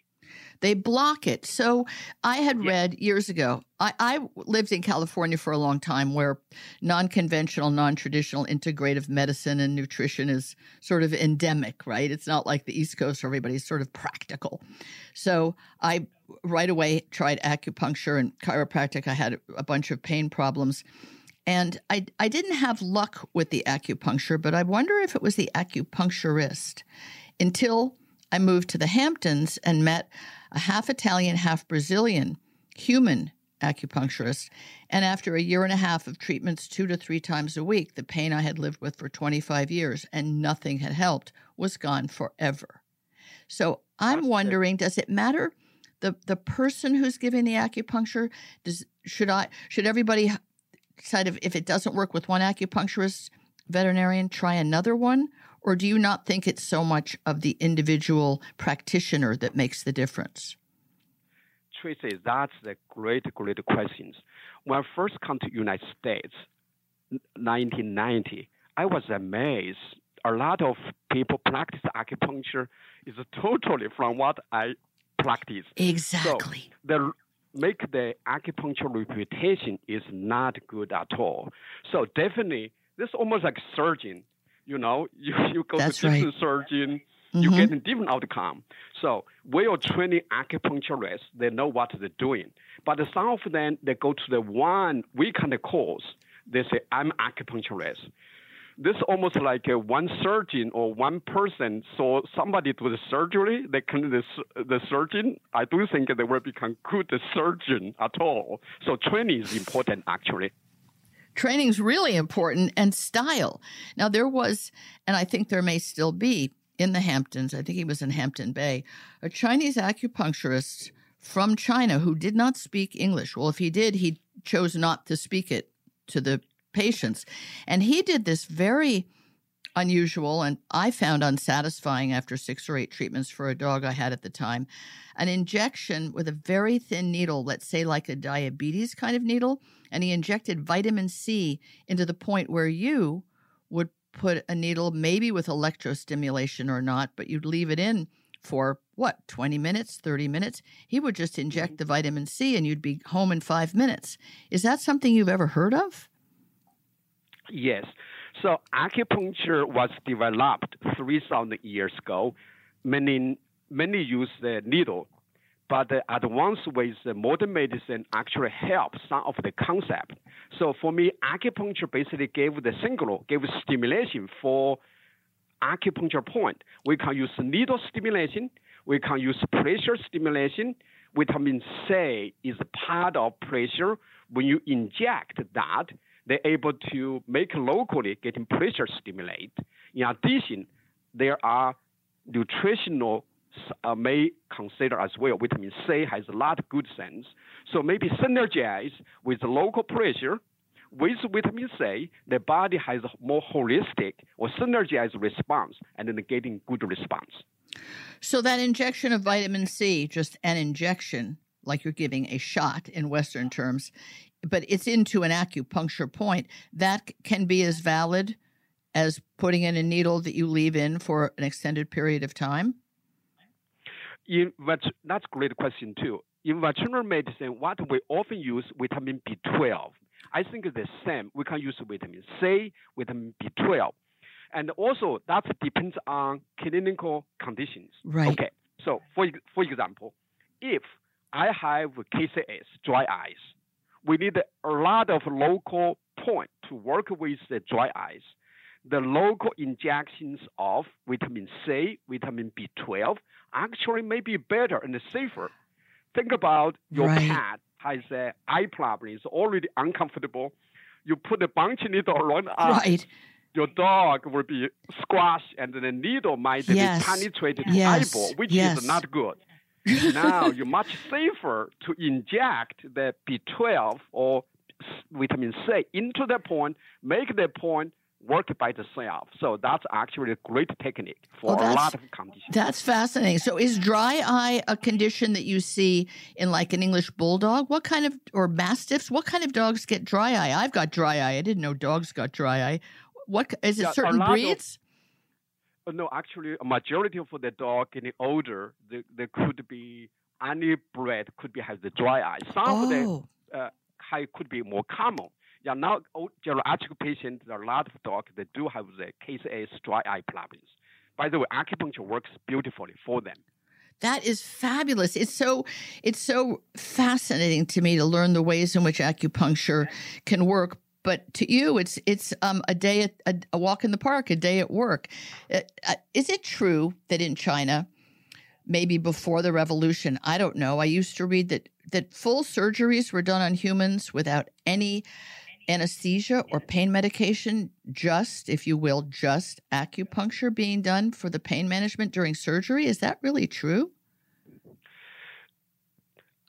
They block it. So I had Yeah. read years ago, I, I lived in California for a long time where non conventional, non traditional integrative medicine and nutrition is sort of endemic, right? It's not like the East Coast where everybody's sort of practical. So I right away tried acupuncture and chiropractic. I had a bunch of pain problems. And I, I didn't have luck with the acupuncture, but I wonder if it was the acupuncturist until I moved to the Hamptons and met a half Italian, half Brazilian human acupuncturist. And after a year and a half of treatments two to three times a week, the pain I had lived with for 25 years and nothing had helped was gone forever. So I'm wondering, does it matter the the person who's giving the acupuncture? Does should I should everybody decide if, if it doesn't work with one acupuncturist, veterinarian, try another one? Or do you not think it's so much of the individual practitioner that makes the difference? Tracie, that's the great, great questions. When I first come to United States, 1990, I was amazed. A lot of people practice acupuncture is totally from what I practice. Exactly. The make the acupuncture reputation is not good at all. So definitely, this is almost like surgeon. You know, you, you go That's to right. different surgeon, you Mhm. get a different outcome. So we are training acupuncturists. They know what they're doing. But some of them, they go to the one weekend course. They say, I'm acupuncturist. This is almost like a one surgeon or one person saw somebody do the surgery. They can the, the surgeon. I don't think they will become good surgeon at all. So training is important actually. Training's really important and style. Now, there was, and I think there may still be in the Hamptons, I think he was in Hampton Bay, a Chinese acupuncturist from China who did not speak English. Well, if he did, he chose not to speak it to the patients. And he did this very unusual and I found unsatisfying after six or eight treatments for a dog I had at the time. An injection with a very thin needle, let's say like a diabetes kind of needle, and he injected vitamin C into the point where you would put a needle, maybe with electrostimulation or not, but you'd leave it in for what, 20 minutes, 30 minutes? He would just inject mm-hmm. the vitamin C and you'd be home in five minutes. Is that something you've ever heard of? Yes. So acupuncture was developed 3,000 years ago. Many, many use the needle, but the advanced ways the modern medicine actually help some of the concept. So for me, acupuncture basically gave the signal, gave stimulation for acupuncture point. We can use needle stimulation. We can use pressure stimulation. Vitamin C is part of pressure. When you inject that, they're able to make locally getting pressure stimulate. In addition, there are nutritional uh, may consider as well. Vitamin C has a lot of good sense. So maybe synergize with local pressure. With vitamin C, the body has a more holistic or synergized response and then getting good response. So that injection of vitamin C, just an injection, like you're giving a shot in Western terms, but it's into an acupuncture point, that can be as valid as putting in a needle that you leave in for an extended period of time? In, that's a great question too. In veterinary medicine, what we often use vitamin B12. I think it's the same. We can use vitamin C, vitamin B12. And also that depends on clinical conditions. Right. Okay. So for, for example, if I have KCS, dry eyes, we need a lot of local point to work with the dry eyes. The local injections of vitamin C, vitamin B12 actually may be better and safer. Think about your Right. cat has an eye problem, it's already uncomfortable. You put a bunch of needle around the eye, right. your dog will be squashed and the needle might Yes. be penetrated to Yes. eyeball, which Yes. is not good. Now you're much safer to inject the B12 or vitamin C into the point, make the point work by itself. So that's actually a great technique for Oh, a lot of conditions. That's fascinating. So, is dry eye a condition that you see in like an English bulldog? What kind of, or mastiffs? What kind of dogs get dry eye? I've got dry eye. I didn't know dogs got dry eye. What is it? Yeah, certain of- breeds? Uh, No, actually, a majority of the dog getting older, there, there could be any breed could be has the dry eye. Some of the Oh, uh, high could be more common. Yeah, now old geriatric patients, there are a lot of dogs that do have the KCS dry eye problems. By the way, acupuncture works beautifully for them. that is fabulous. It's so it's so fascinating to me to learn the ways in which acupuncture can work. But to you, it's it's um, a day at a, a walk in the park, a day at work. Uh, uh, is it true that in China, maybe before the revolution, I don't know. I used to read that that full surgeries were done on humans without any anesthesia or pain medication, just, if you will, just acupuncture being done for the pain management during surgery. Is that really true?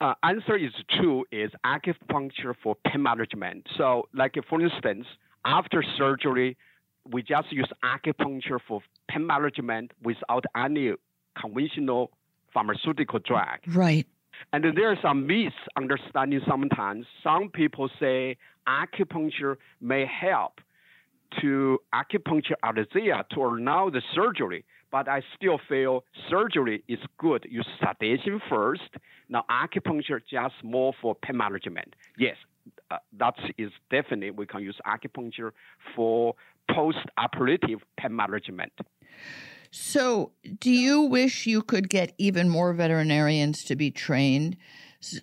Uh, answer is two is acupuncture for pain management. So, like for instance, after surgery, we just use acupuncture for pain management without any conventional pharmaceutical drug. Right. And there are some misunderstanding sometimes. Some people say acupuncture may help to acupuncture anesthesia to allow the surgery, but I still feel surgery is good. Use sedation first. Now acupuncture just more for pain management. Yes, uh, that is definitely we can use acupuncture for post-operative pain management. So, do you wish you could get even more veterinarians to be trained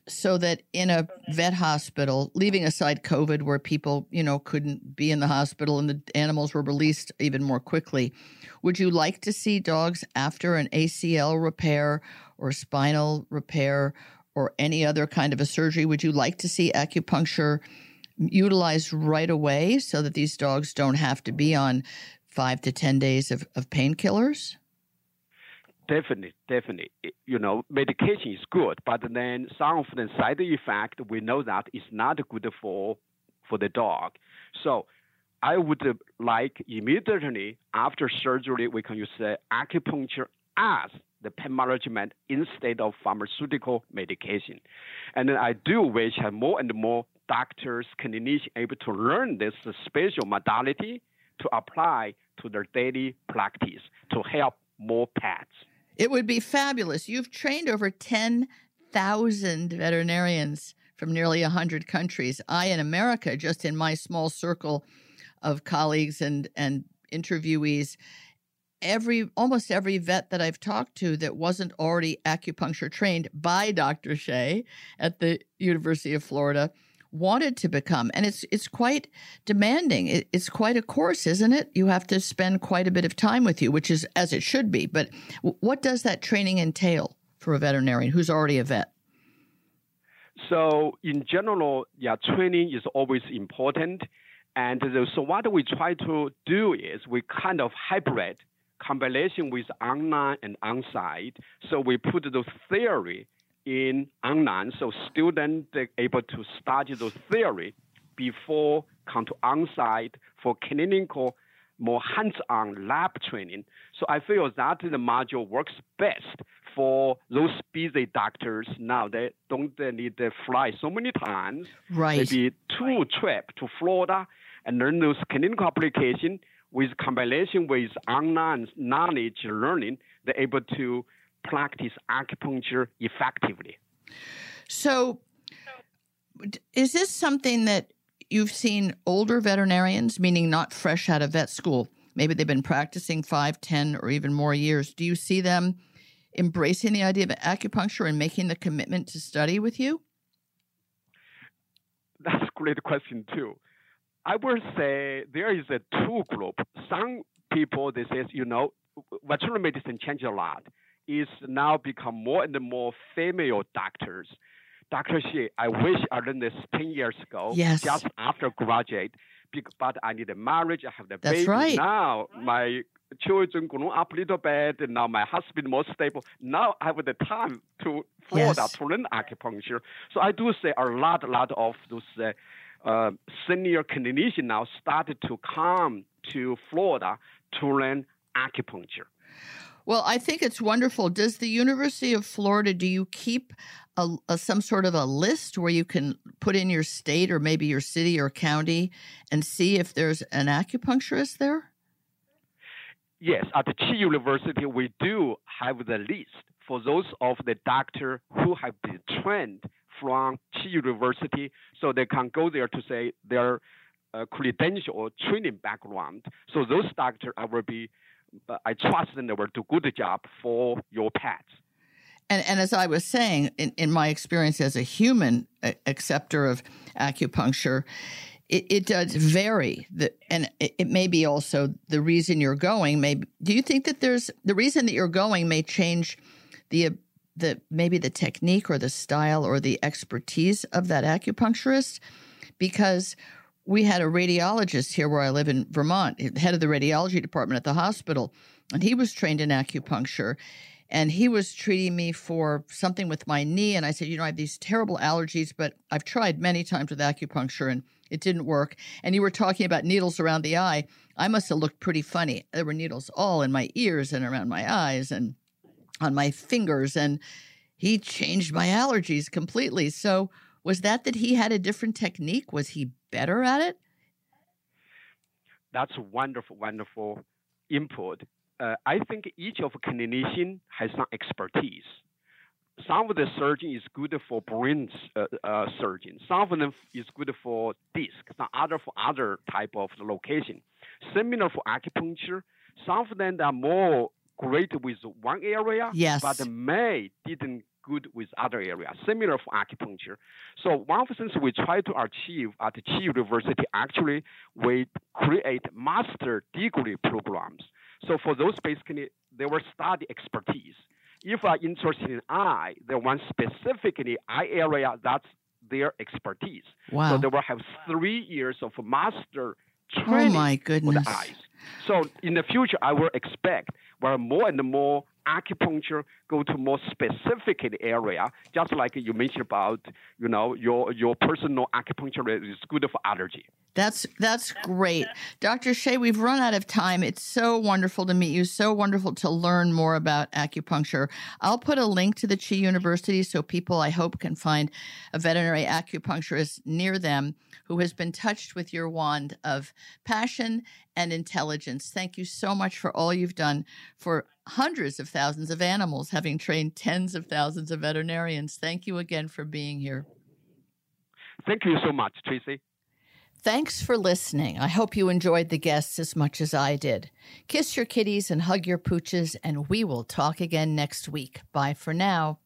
so that in a vet hospital, leaving aside COVID, where people, you know, couldn't be in the hospital and the animals were released even more quickly, would you like to see dogs after an ACL repair or spinal repair or any other kind of a surgery? Would you like to see acupuncture utilized right away so that these dogs don't have to be on five to 10 days of, of painkillers? Definitely, definitely. You know, medication is good, but then some of the side effect we know that is not good for for the dog. So I would like immediately after surgery, we can use uh, acupuncture as the pain management instead of pharmaceutical medication. And I do wish more and more doctors, clinicians able to learn this special modality to apply to their daily practice to help more pets. It would be fabulous. You've trained over 10,000 veterinarians from nearly 100 countries. I, in America, just in my small circle of colleagues and, and interviewees, every almost every vet that I've talked to that wasn't already acupuncture trained by Dr. Xie at the University of Florida wanted to become. And it's it's quite demanding. It, it's quite a course isn't it? You have to spend quite a bit of time with you which is as it should be. But what does that training entail for a veterinarian who's already a vet? So in general yeah training is always important. And so what we try to do is we kind of hybrid combination with online and on-site. So we put the theory in online, so students are able to study the theory before come to on-site for clinical, more hands-on lab training. So I feel that the module works best for those busy doctors now. They don't they need to fly so many times, right? Maybe two trip to Florida and learn those clinical application with combination with online knowledge learning. They're able to practice acupuncture effectively. So, is this something that you've seen older veterinarians, meaning not fresh out of vet school? Maybe they've been practicing five, ten, or even more years. Do you see them embracing the idea of acupuncture and making the commitment to study with you? That's a great question too. I would say there is a two group. Some people they say, you know, veterinary medicine changed a lot is now become more and more female doctors. Dr. Xie, I wish I learned this 10 years ago, yes. just after graduate, but I need a marriage, I have the That's baby. Right. Now my children grown up a little bit, and now my husband more stable. Now I have the time to Florida yes. to learn acupuncture. So I do say a lot, a lot of those uh, uh, senior clinicians now started to come to Florida to learn acupuncture. Well, I think it's wonderful. Does the University of Florida do you keep a, a, some sort of a list where you can put in your state or maybe your city or county and see if there's an acupuncturist there? Yes, at Chi University we do have the list for those of the doctor who have been trained from Chi University, so they can go there to say their uh, credential or training background. So those doctors will be I trust them will do good job for your pets. And, and as I was saying, in, in my experience as a human acceptor of acupuncture, it, it does vary. The, and it, it, may be also the reason you're going. Maybe do you think that there's the reason that you're going may change the the maybe the technique or the style or the expertise of that acupuncturist because we had a radiologist here where I live in Vermont, eh, head of the radiology department at the hospital, and he was trained in acupuncture. And he was treating me for something with my knee. And I said, You know, I have these terrible allergies, but I've tried many times with acupuncture and it didn't work. And you were talking about needles around the eye. I must have looked pretty funny. There were needles all in my ears and around my eyes and on my fingers. And he changed my allergies completely. So, was that that he had a different technique? Was he better at it? That's a wonderful, wonderful input. Uh, I think each of a clinician has some expertise. Some of the surgeon is good for brain uh, uh, surgeon. Some of them is good for disc. Some other for other type of location. Similar for acupuncture. Some of them are more great with one area, yes. but may didn't good with other areas, similar for acupuncture. So one of the things we try to achieve at Chi University, actually, we create master degree programs. So for those basically, they will study expertise. If are interested in eye, they want specifically eye area, that's their expertise. Wow. So they will have three years of master training oh my goodness. for the eyes. So in the future, I will expect where more and more acupuncture go to more specific area, just like you mentioned about, you know, your your personal acupuncture is good for allergy. That's that's great. Dr. Xie, we've run out of time. It's so wonderful to meet you. So wonderful to learn more about acupuncture. I'll put a link to the Chi University so people I hope can find a veterinary acupuncturist near them who has been touched with your wand of passion and intelligence. Thank you so much for all you've done for hundreds of thousands of animals, having trained tens of thousands of veterinarians. Thank you again for being here. Thank you so much, Tracie. Thanks for listening. I hope you enjoyed the guests as much as I did. Kiss your kitties and hug your pooches, and we will talk again next week. Bye for now.